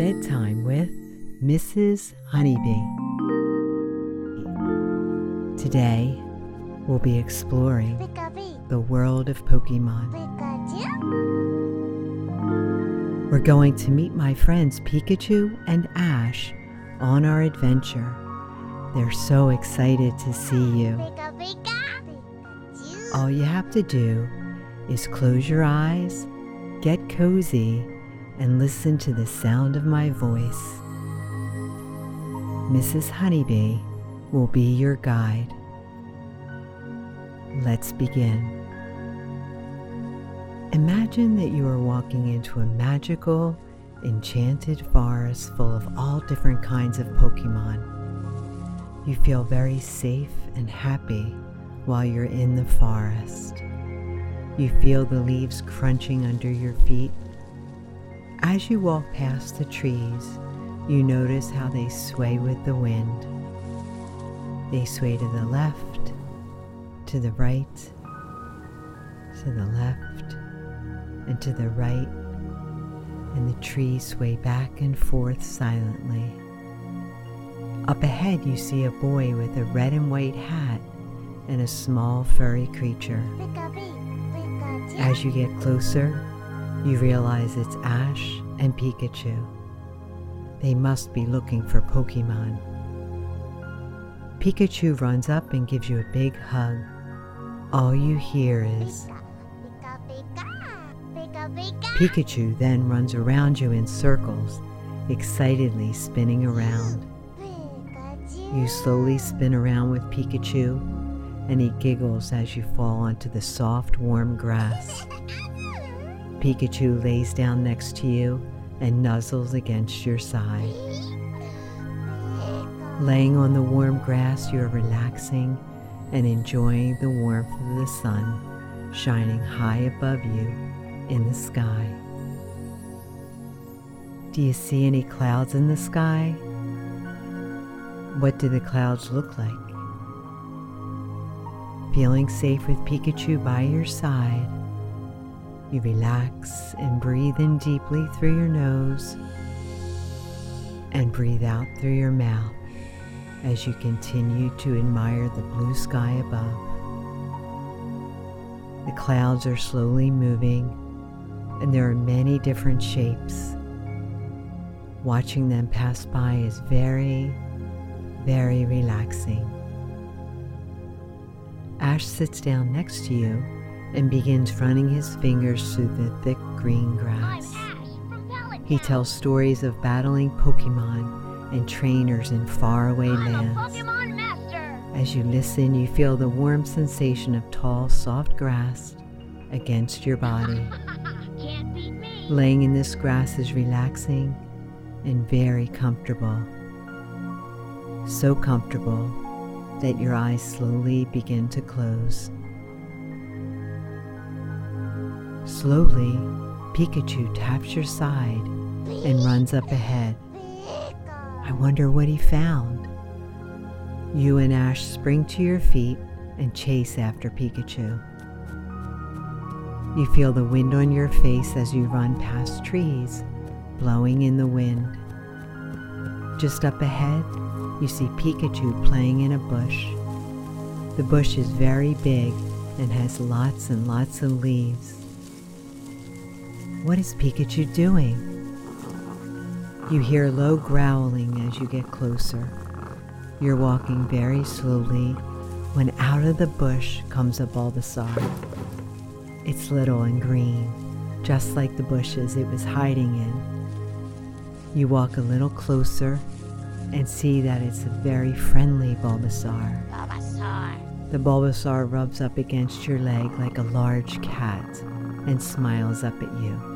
Bedtime with Mrs. Honeybee. Today, we'll be exploring the world of Pokemon. We're going to meet my friends Pikachu and Ash on our adventure. They're so excited to see you. All you have to do is close your eyes, get cozy, and listen to the sound of my voice. Mrs. Honeybee will be your guide. Let's begin. Imagine that you are walking into a magical, enchanted forest full of all different kinds of Pokemon. You feel very safe and happy while you're in the forest. You feel the leaves crunching under your feet as you walk past the trees, you notice how they sway with the wind. They sway to the left, to the right, to the left, and to the right, and the trees sway back and forth silently. Up ahead, you see a boy with a red and white hat and a small furry creature. As you get closer, you realize it's Ash and Pikachu. They must be looking for Pokemon. Pikachu runs up and gives you a big hug. All you hear is Pikachu then runs around you in circles, excitedly spinning around. You slowly spin around with Pikachu, and he giggles as you fall onto the soft, warm grass. Pikachu lays down next to you and nuzzles against your side. Laying on the warm grass, you are relaxing and enjoying the warmth of the sun shining high above you in the sky. Do you see any clouds in the sky? What do the clouds look like? Feeling safe with Pikachu by your side, you relax and breathe in deeply through your nose and breathe out through your mouth as you continue to admire the blue sky above. The clouds are slowly moving and there are many different shapes. Watching them pass by is very, very relaxing. Ash sits down next to you and begins running his fingers through the thick green grass. He tells stories of battling Pokemon and trainers in faraway lands. As you listen, you feel the warm sensation of tall, soft grass against your body. Laying in this grass is relaxing and very comfortable. So comfortable that your eyes slowly begin to close. Slowly, Pikachu taps your side and runs up ahead. I wonder what he found. You and Ash spring to your feet and chase after Pikachu. You feel the wind on your face as you run past trees, blowing in the wind. Just up ahead, you see Pikachu playing in a bush. The bush is very big and has lots and lots of leaves. What is Pikachu doing? You hear low growling as you get closer. You're walking very slowly when out of the bush comes a Bulbasaur. It's little and green, just like the bushes it was hiding in. You walk a little closer and see that it's a very friendly Bulbasaur. Bulbasaur. The Bulbasaur rubs up against your leg like a large cat and smiles up at you.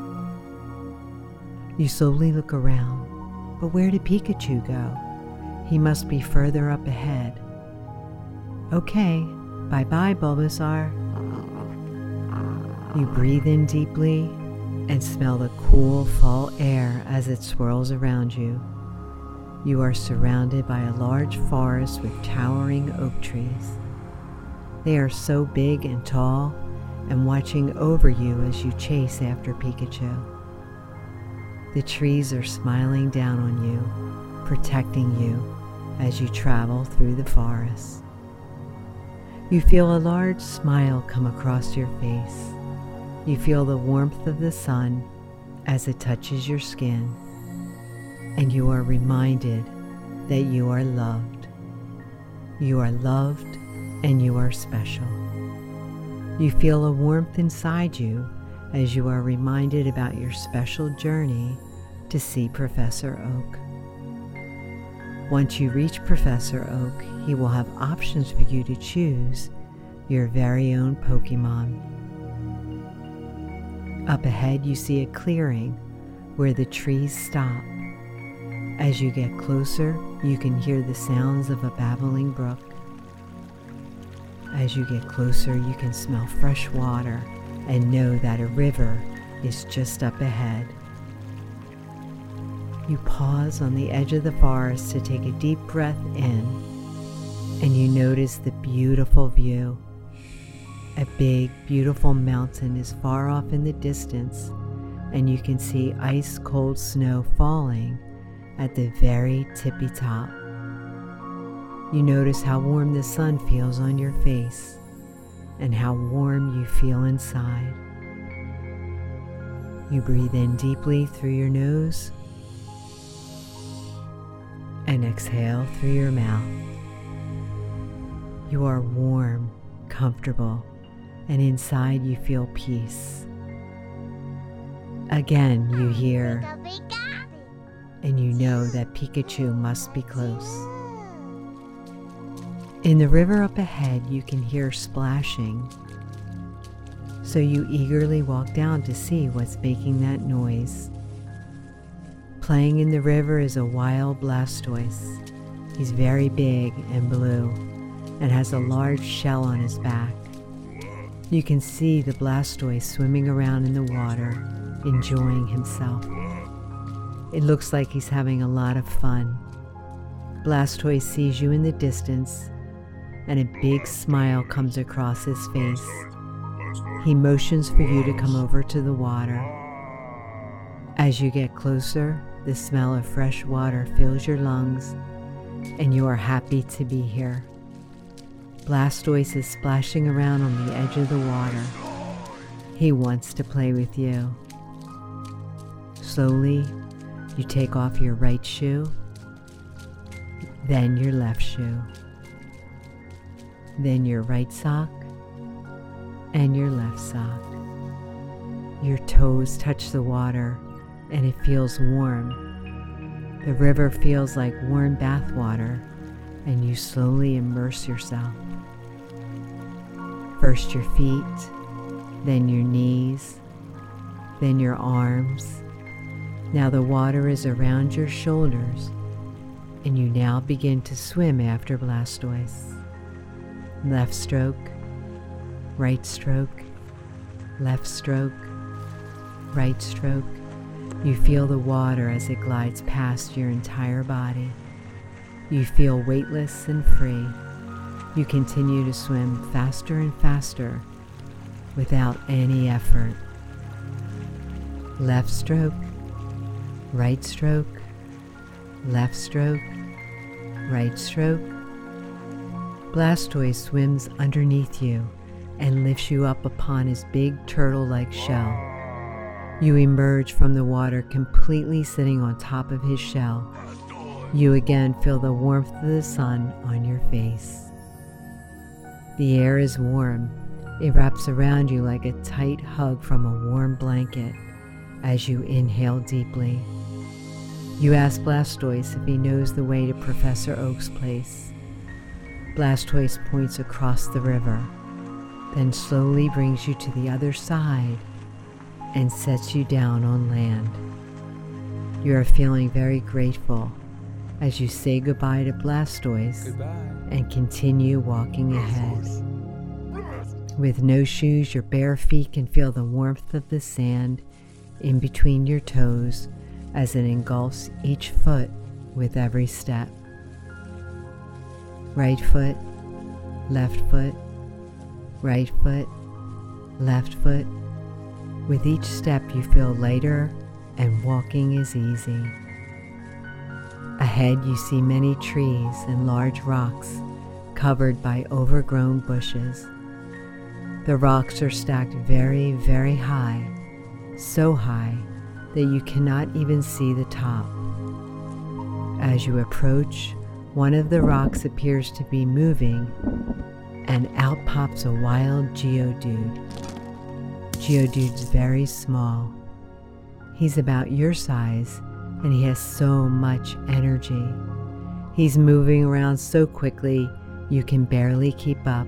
You slowly look around, but where did Pikachu go? He must be further up ahead. Okay, bye bye, Bulbasaur. You breathe in deeply and smell the cool fall air as it swirls around you. You are surrounded by a large forest with towering oak trees. They are so big and tall and watching over you as you chase after Pikachu. The trees are smiling down on you, protecting you as you travel through the forest. You feel a large smile come across your face. You feel the warmth of the sun as it touches your skin, and you are reminded that you are loved. You are loved and you are special. You feel a warmth inside you as you are reminded about your special journey to see Professor Oak. Once you reach Professor Oak, he will have options for you to choose your very own Pokemon. Up ahead, you see a clearing where the trees stop. As you get closer, you can hear the sounds of a babbling brook. As you get closer, you can smell fresh water and know that a river is just up ahead. You pause on the edge of the forest to take a deep breath in, and you notice the beautiful view. A big, beautiful mountain is far off in the distance, and you can see ice cold snow falling at the very tippy top. You notice how warm the sun feels on your face and how warm you feel inside. You breathe in deeply through your nose and exhale through your mouth. You are warm, comfortable, and inside you feel peace. Again, you hear, and you know that Pikachu must be close. In the river up ahead, you can hear splashing. So you eagerly walk down to see what's making that noise. Playing in the river is a wild Blastoise. He's very big and blue and has a large shell on his back. You can see the Blastoise swimming around in the water, enjoying himself. It looks like he's having a lot of fun. Blastoise sees you in the distance, and a big smile comes across his face. He motions for you to come over to the water. As you get closer, the smell of fresh water fills your lungs, and you are happy to be here. Blastoise is splashing around on the edge of the water. He wants to play with you. Slowly, you take off your right shoe, then your left shoe, then your right sock, and your left sock. Your toes touch the water and it feels warm. The river feels like warm bathwater, and you slowly immerse yourself. First your feet, then your knees, then your arms. Now the water is around your shoulders, and you now begin to swim after Blastoise. Left stroke, right stroke, left stroke, right stroke you feel the water as it glides past your entire body. You feel weightless and free. You continue to swim faster and faster without any effort. Left stroke, right stroke, left stroke, right stroke. Blastoise swims underneath you and lifts you up upon his big turtle like shell. You emerge from the water completely sitting on top of his shell. You again feel the warmth of the sun on your face. The air is warm. It wraps around you like a tight hug from a warm blanket as you inhale deeply. You ask Blastoise if he knows the way to Professor Oak's place. Blastoise points across the river, then slowly brings you to the other side and sets you down on land. You are feeling very grateful as you say goodbye to Blastoise goodbye. and continue walking ahead. With no shoes, your bare feet can feel the warmth of the sand in between your toes as it engulfs each foot with every step. Right foot, left foot, right foot, left foot with each step, you feel lighter and walking is easy. Ahead, you see many trees and large rocks covered by overgrown bushes. The rocks are stacked very, very high, so high that you cannot even see the top. As you approach, one of the rocks appears to be moving, and out pops a wild geodude. Geodude's very small. He's about your size, and he has so much energy. He's moving around so quickly you can barely keep up.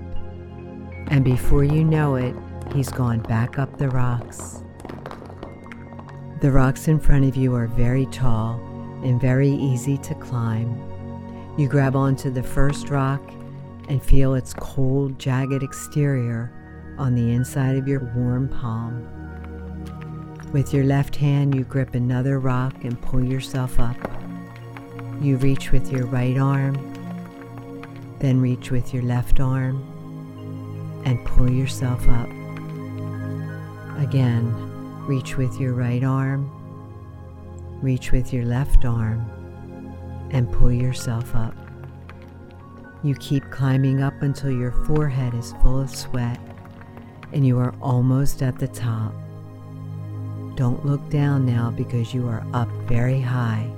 And before you know it, he's gone back up the rocks. The rocks in front of you are very tall and very easy to climb. You grab onto the first rock and feel its cold, jagged exterior on the inside of your warm palm. With your left hand, you grip another rock and pull yourself up. You reach with your right arm, then reach with your left arm and pull yourself up. Again, Reach with your right arm, reach with your left arm, and pull yourself up. You keep climbing up until your forehead is full of sweat and you are almost at the top. Don't look down now because you are up very high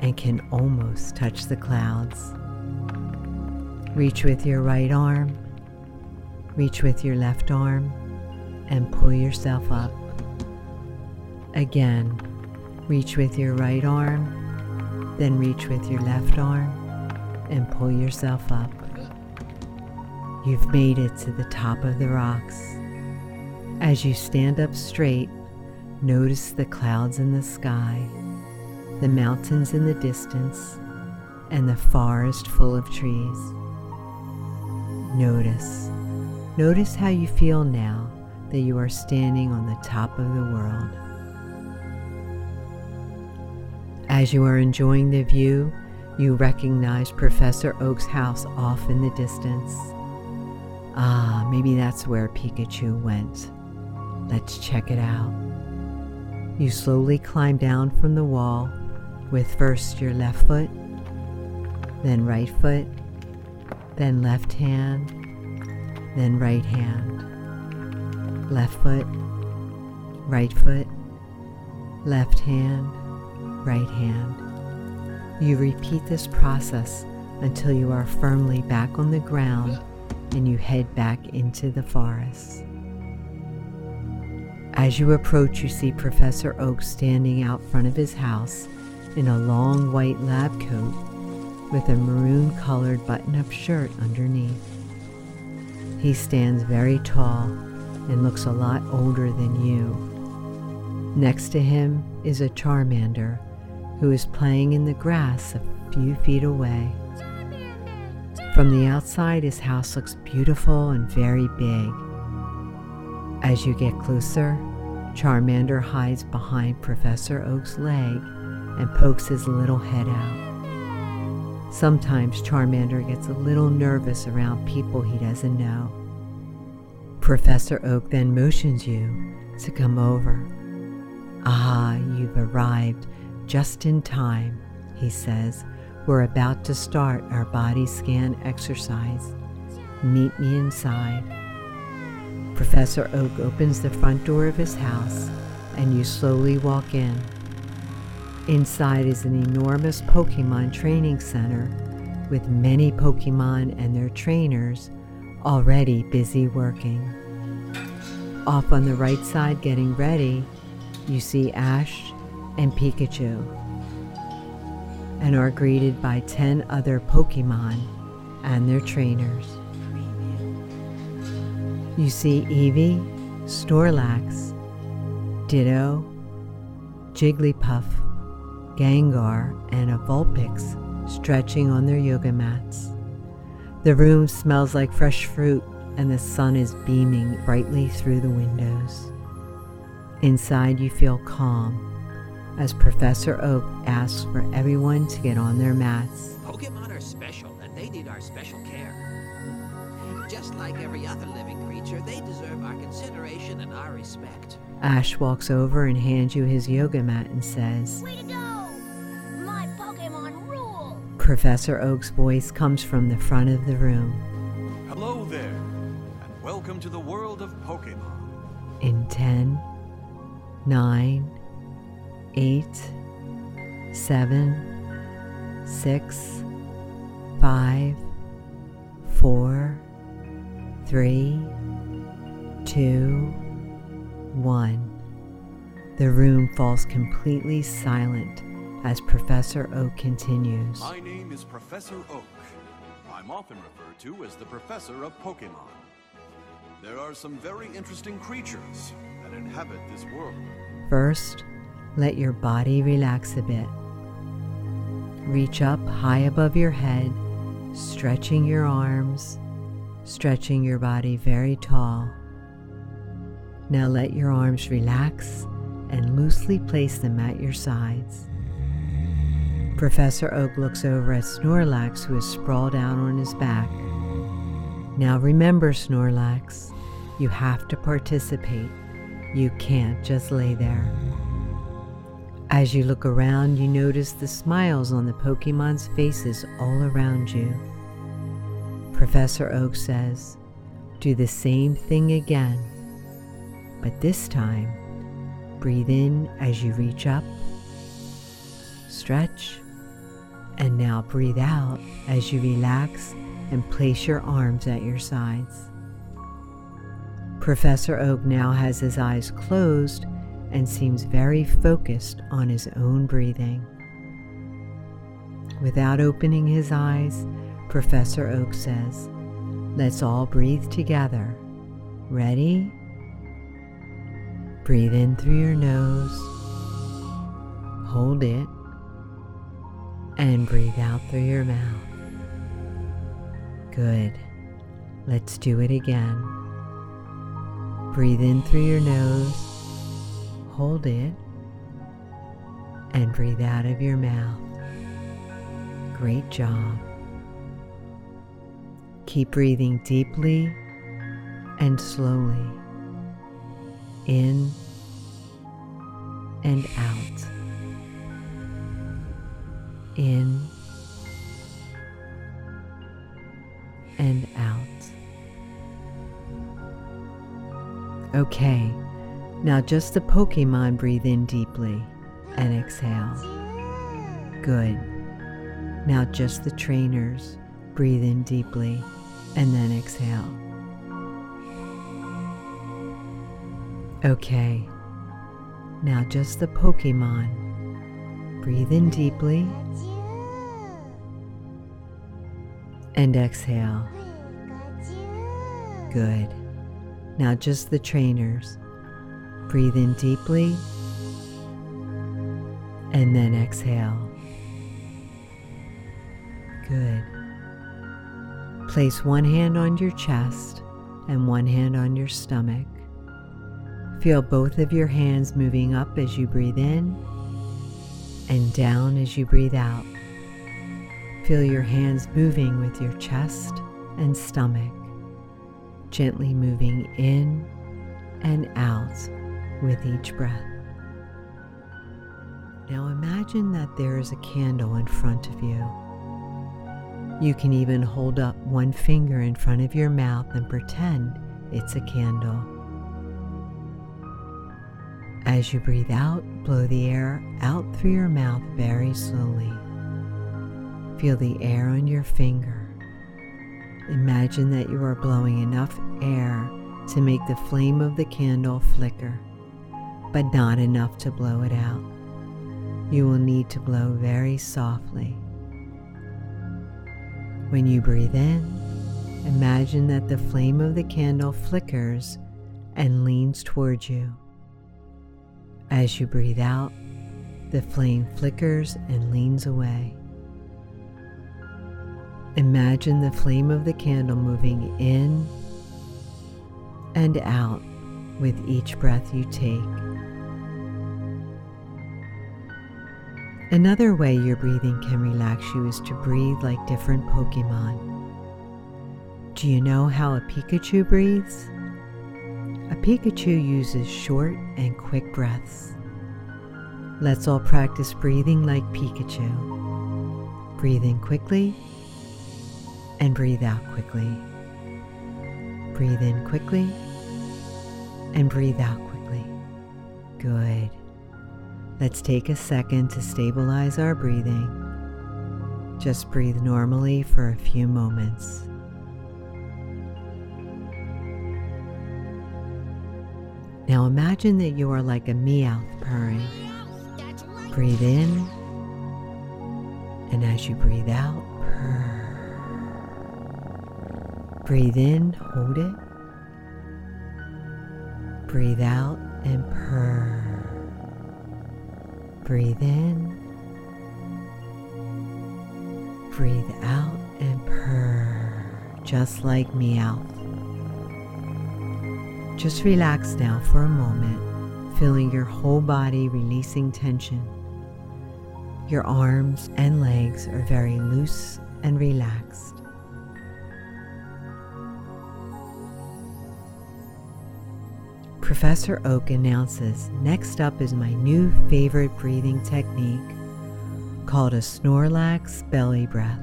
and can almost touch the clouds. Reach with your right arm, reach with your left arm, and pull yourself up. Again, reach with your right arm, then reach with your left arm and pull yourself up. You've made it to the top of the rocks. As you stand up straight, notice the clouds in the sky, the mountains in the distance, and the forest full of trees. Notice. Notice how you feel now that you are standing on the top of the world. As you are enjoying the view, you recognize Professor Oak's house off in the distance. Ah, maybe that's where Pikachu went. Let's check it out. You slowly climb down from the wall with first your left foot, then right foot, then left hand, then right hand. Left foot, right foot, left hand, right hand. You repeat this process until you are firmly back on the ground and you head back into the forest. As you approach, you see Professor Oak standing out front of his house in a long white lab coat with a maroon colored button up shirt underneath. He stands very tall and looks a lot older than you. Next to him is a Charmander who is playing in the grass a few feet away. From the outside, his house looks beautiful and very big. As you get closer, Charmander hides behind Professor Oak's leg and pokes his little head out. Sometimes Charmander gets a little nervous around people he doesn't know. Professor Oak then motions you to come over. Ah, you've arrived just in time, he says. We're about to start our body scan exercise. Meet me inside. Professor Oak opens the front door of his house and you slowly walk in. Inside is an enormous Pokemon training center with many Pokemon and their trainers already busy working. Off on the right side, getting ready, you see Ash and Pikachu, and are greeted by 10 other Pokemon and their trainers. You see Eevee, Snorlax, Ditto, Jigglypuff, Gengar, and a Vulpix stretching on their yoga mats. The room smells like fresh fruit and the sun is beaming brightly through the windows. Inside, you feel calm as Professor Oak asks for everyone to get on their mats. Pokemon are special and they need our special care. Just like every other living creature, they deserve our consideration and our respect. Ash walks over and hands you his yoga mat and says, Way to go! My Pokemon rule! Professor Oak's voice comes from the front of the room. Hello there, and welcome to the world of Pokemon. In 10, 9, 8, 7, 6, 5, 4, 3, 2, 1. The room falls completely silent as Professor Oak continues. My name is Professor Oak. I'm often referred to as the Professor of Pokemon. There are some very interesting creatures that inhabit this world. First, let your body relax a bit. Reach up high above your head, stretching your arms, stretching your body very tall. Now let your arms relax and loosely place them at your sides. Professor Oak looks over at Snorlax, who is sprawled out on his back. Now remember, Snorlax, you have to participate. You can't just lay there. As you look around, you notice the smiles on the Pokemon's faces all around you. Professor Oak says, Do the same thing again, but this time, breathe in as you reach up, stretch, and now breathe out as you relax and place your arms at your sides. Professor Oak now has his eyes closed and seems very focused on his own breathing. Without opening his eyes, Professor Oak says, Let's all breathe together. Ready? Breathe in through your nose, hold it, and breathe out through your mouth. Good. Let's do it again. Breathe in through your nose, hold it, and breathe out of your mouth. Great job. Keep breathing deeply and slowly in and out. In and out. Okay, now just the Pokemon breathe in deeply and exhale. Good. Now just the trainers breathe in deeply and then exhale. Okay, now just the Pokemon. Breathe in deeply and exhale. Good. Now just the trainers. Breathe in deeply and then exhale. Good. Place one hand on your chest and one hand on your stomach. Feel both of your hands moving up as you breathe in and down as you breathe out. Feel your hands moving with your chest and stomach, gently moving in and out with each breath. Now imagine that there is a candle in front of you. You can even hold up one finger in front of your mouth and pretend it's a candle. As you breathe out, blow the air out through your mouth very slowly. Feel the air on your finger. Imagine that you are blowing enough air to make the flame of the candle flicker, but not enough to blow it out. You will need to blow very softly. When you breathe in, imagine that the flame of the candle flickers and leans towards you. As you breathe out, the flame flickers and leans away. Imagine the flame of the candle moving in and out with each breath you take. Another way your breathing can relax you is to breathe like different Pokemon. Do you know how a Pikachu breathes? A Pikachu uses short and quick breaths. Let's all practice breathing like Pikachu. Breathe in quickly and breathe out quickly. Breathe in quickly and breathe out quickly. Good. Let's take a second to stabilize our breathing. Just breathe normally for a few moments. Now imagine that you are like a meowth purring. Breathe in, and as you breathe out, purr. Breathe in, hold it. Breathe out and purr. Breathe in. Breathe out and purr, just like meow. Just relax now for a moment, feeling your whole body releasing tension. Your arms and legs are very loose and relaxed. Professor Oak announces next up is my new favorite breathing technique called a Snorlax belly breath.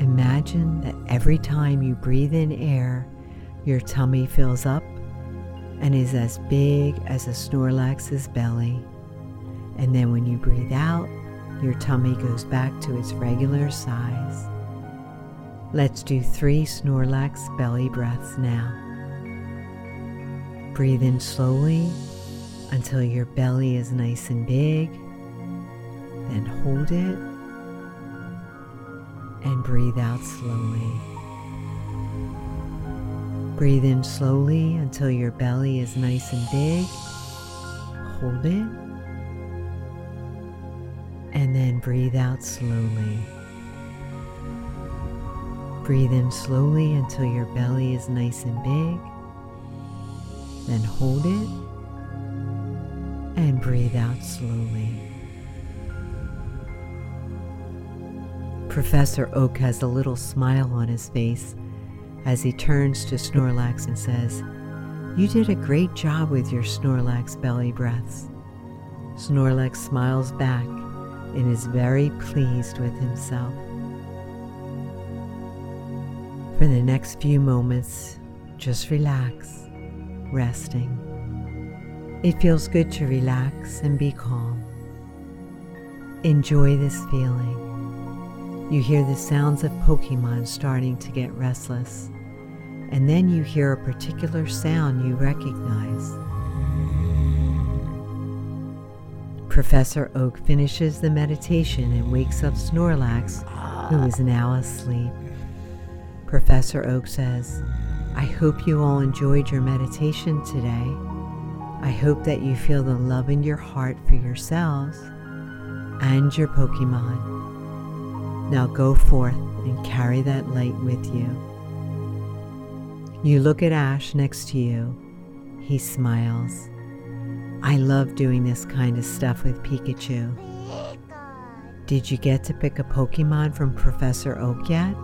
Imagine that every time you breathe in air, your tummy fills up and is as big as a Snorlax's belly. And then when you breathe out, your tummy goes back to its regular size. Let's do three Snorlax belly breaths now. Breathe in slowly until your belly is nice and big. Then hold it and breathe out slowly. Breathe in slowly until your belly is nice and big. Hold it. And then breathe out slowly. Breathe in slowly until your belly is nice and big. Then hold it and breathe out slowly. Professor Oak has a little smile on his face as he turns to Snorlax and says, You did a great job with your Snorlax belly breaths. Snorlax smiles back and is very pleased with himself. For the next few moments, just relax, resting. It feels good to relax and be calm. Enjoy this feeling. You hear the sounds of Pokemon starting to get restless, and then you hear a particular sound you recognize. Professor Oak finishes the meditation and wakes up Snorlax, who is now asleep. Professor Oak says, I hope you all enjoyed your meditation today. I hope that you feel the love in your heart for yourselves and your Pokemon. Now go forth and carry that light with you. You look at Ash next to you. He smiles. I love doing this kind of stuff with Pikachu. Did you get to pick a Pokemon from Professor Oak yet?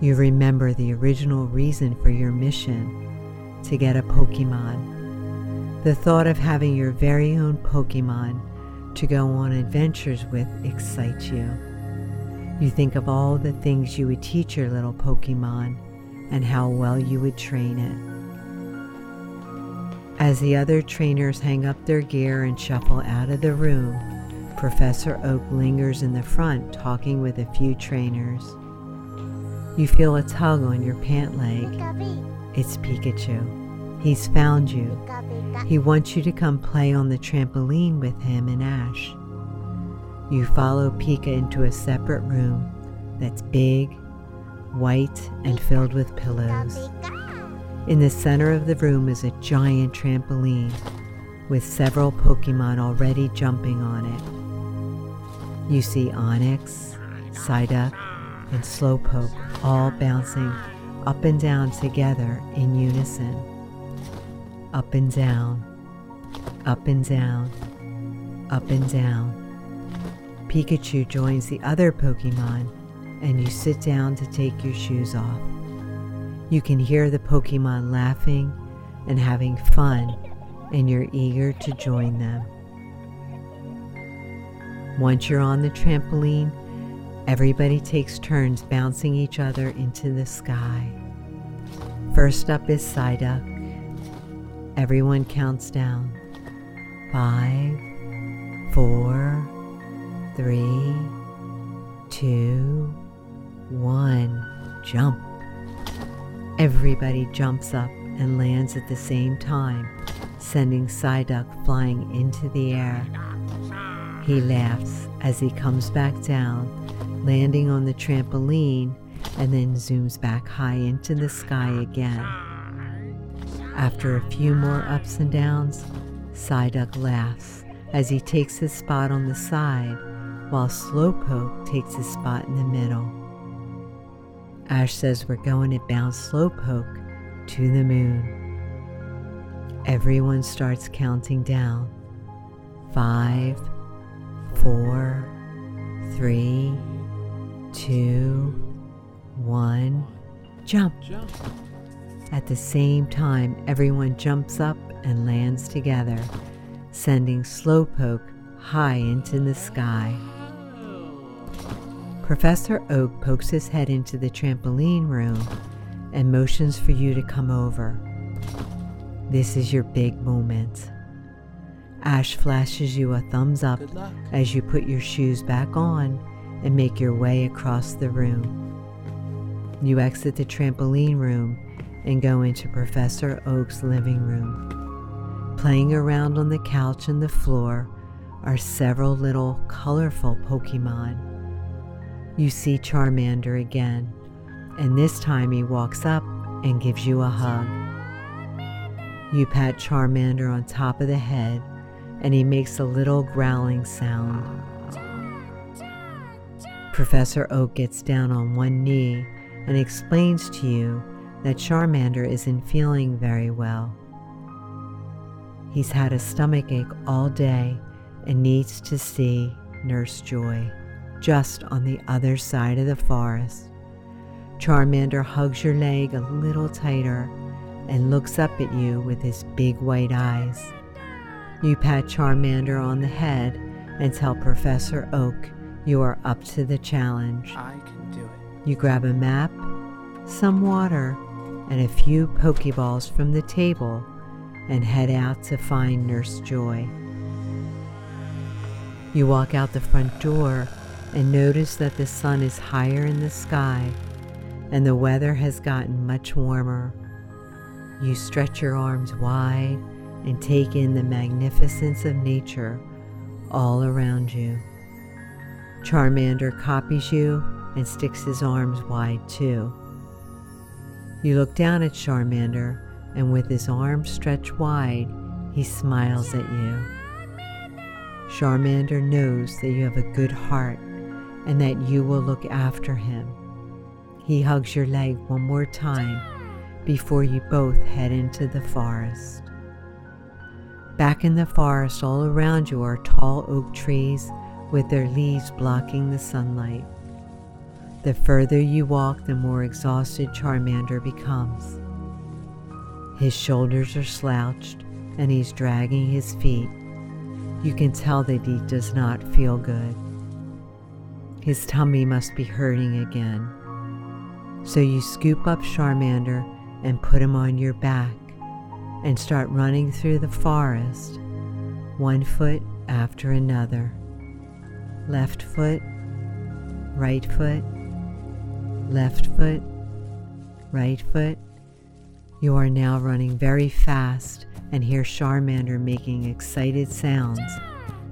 You remember the original reason for your mission to get a Pokemon. The thought of having your very own Pokemon to go on adventures with excites you. You think of all the things you would teach your little Pokemon and how well you would train it. As the other trainers hang up their gear and shuffle out of the room, Professor Oak lingers in the front talking with a few trainers. You feel a tug on your pant leg. It's Pikachu. He's found you. He wants you to come play on the trampoline with him and Ash. You follow Pika into a separate room that's big, white, and filled with pillows. In the center of the room is a giant trampoline with several Pokemon already jumping on it. You see Onix, Psyduck, and Slowpoke all bouncing up and down together in unison up and down, up and down, up and down. Pikachu joins the other Pokemon and you sit down to take your shoes off. You can hear the Pokemon laughing and having fun, and you're eager to join them. Once you're on the trampoline, everybody takes turns bouncing each other into the sky. First up is Psyduck. Everyone counts down. Five, four, three, two, one. Jump. Everybody jumps up and lands at the same time, sending Psyduck flying into the air. He laughs as he comes back down, landing on the trampoline, and then zooms back high into the sky again. After a few more ups and downs, Psyduck laughs as he takes his spot on the side, while Slowpoke takes his spot in the middle. Ash says we're going to bounce Slowpoke to the moon. Everyone starts counting down. Five, four, three, two, one, jump. At the same time, everyone jumps up and lands together, sending Slowpoke high into the sky. Professor Oak pokes his head into the trampoline room and motions for you to come over. This is your big moment. Ash flashes you a thumbs up as you put your shoes back on and make your way across the room. You exit the trampoline room and go into Professor Oak's living room. Playing around on the couch and the floor are several little colorful Pokemon. You see Charmander again, and this time he walks up and gives you a hug. You pat Charmander on top of the head, and he makes a little growling sound. Professor Oak gets down on one knee and explains to you that Charmander isn't feeling very well. He's had a stomach ache all day and needs to see Nurse Joy just on the other side of the forest. Charmander hugs your leg a little tighter and looks up at you with his big white eyes. You pat Charmander on the head and tell Professor Oak you are up to the challenge. I can do it. You grab a map, some water, and a few Pokeballs from the table and head out to find Nurse Joy. You walk out the front door and notice that the sun is higher in the sky and the weather has gotten much warmer. You stretch your arms wide and take in the magnificence of nature all around you. Charmander copies you and sticks his arms wide too. You look down at Charmander, and with his arms stretched wide, he smiles at you. Charmander knows that you have a good heart and that you will look after him. He hugs your leg one more time before you both head into the forest. Back in the forest, all around you are tall oak trees with their leaves blocking the sunlight. The further you walk, the more exhausted Charmander becomes. His shoulders are slouched and he's dragging his feet. You can tell that he does not feel good. His tummy must be hurting again. So you scoop up Charmander and put him on your back and start running through the forest, one foot after another. Left foot, right foot, left foot, right foot. You are now running very fast and hear Charmander making excited sounds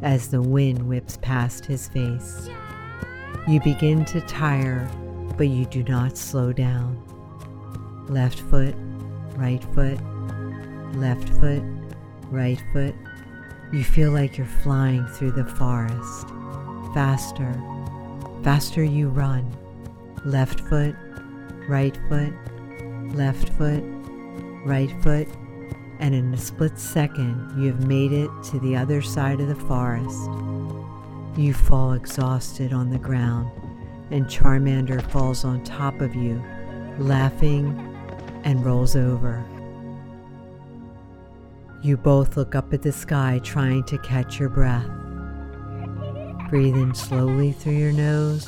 as the wind whips past his face. You begin to tire, but you do not slow down. Left foot, right foot, left foot, right foot. You feel like you're flying through the forest. Faster, faster you run. Left foot, right foot, left foot, right foot, and in a split second you have made it to the other side of the forest. You fall exhausted on the ground and Charmander falls on top of you, laughing, and rolls over. You both look up at the sky trying to catch your breath. Breathe in slowly through your nose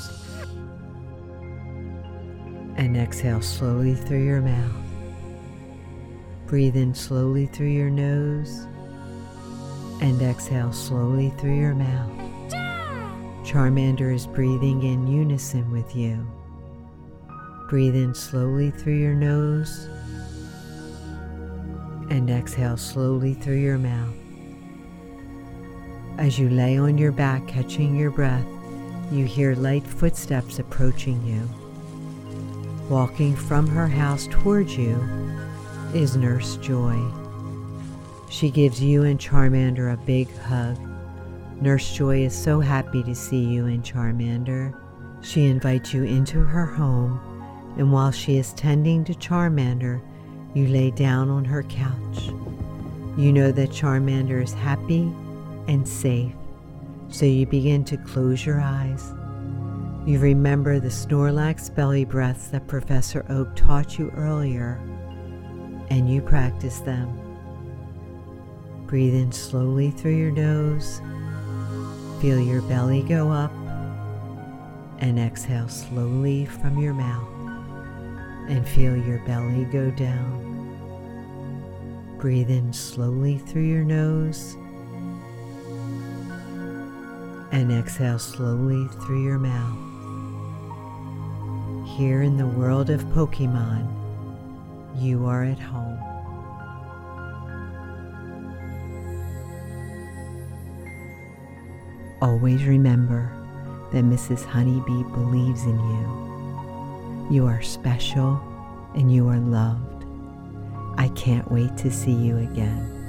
and exhale slowly through your mouth. Breathe in slowly through your nose and exhale slowly through your mouth. Charmander is breathing in unison with you. Breathe in slowly through your nose and exhale slowly through your mouth. As you lay on your back catching your breath, you hear light footsteps approaching you. Walking from her house towards you is Nurse Joy. She gives you and Charmander a big hug. Nurse Joy is so happy to see you and Charmander. She invites you into her home, and while she is tending to Charmander, you lay down on her couch. You know that Charmander is happy and safe, so you begin to close your eyes you remember the Snorlax belly breaths that Professor Oak taught you earlier, and you practice them. Breathe in slowly through your nose, feel your belly go up, and exhale slowly from your mouth, and feel your belly go down. Breathe in slowly through your nose and exhale slowly through your mouth. Here in the world of Pokemon, you are at home. Always remember that Mrs. Honeybee believes in you. You are special and you are loved. I can't wait to see you again.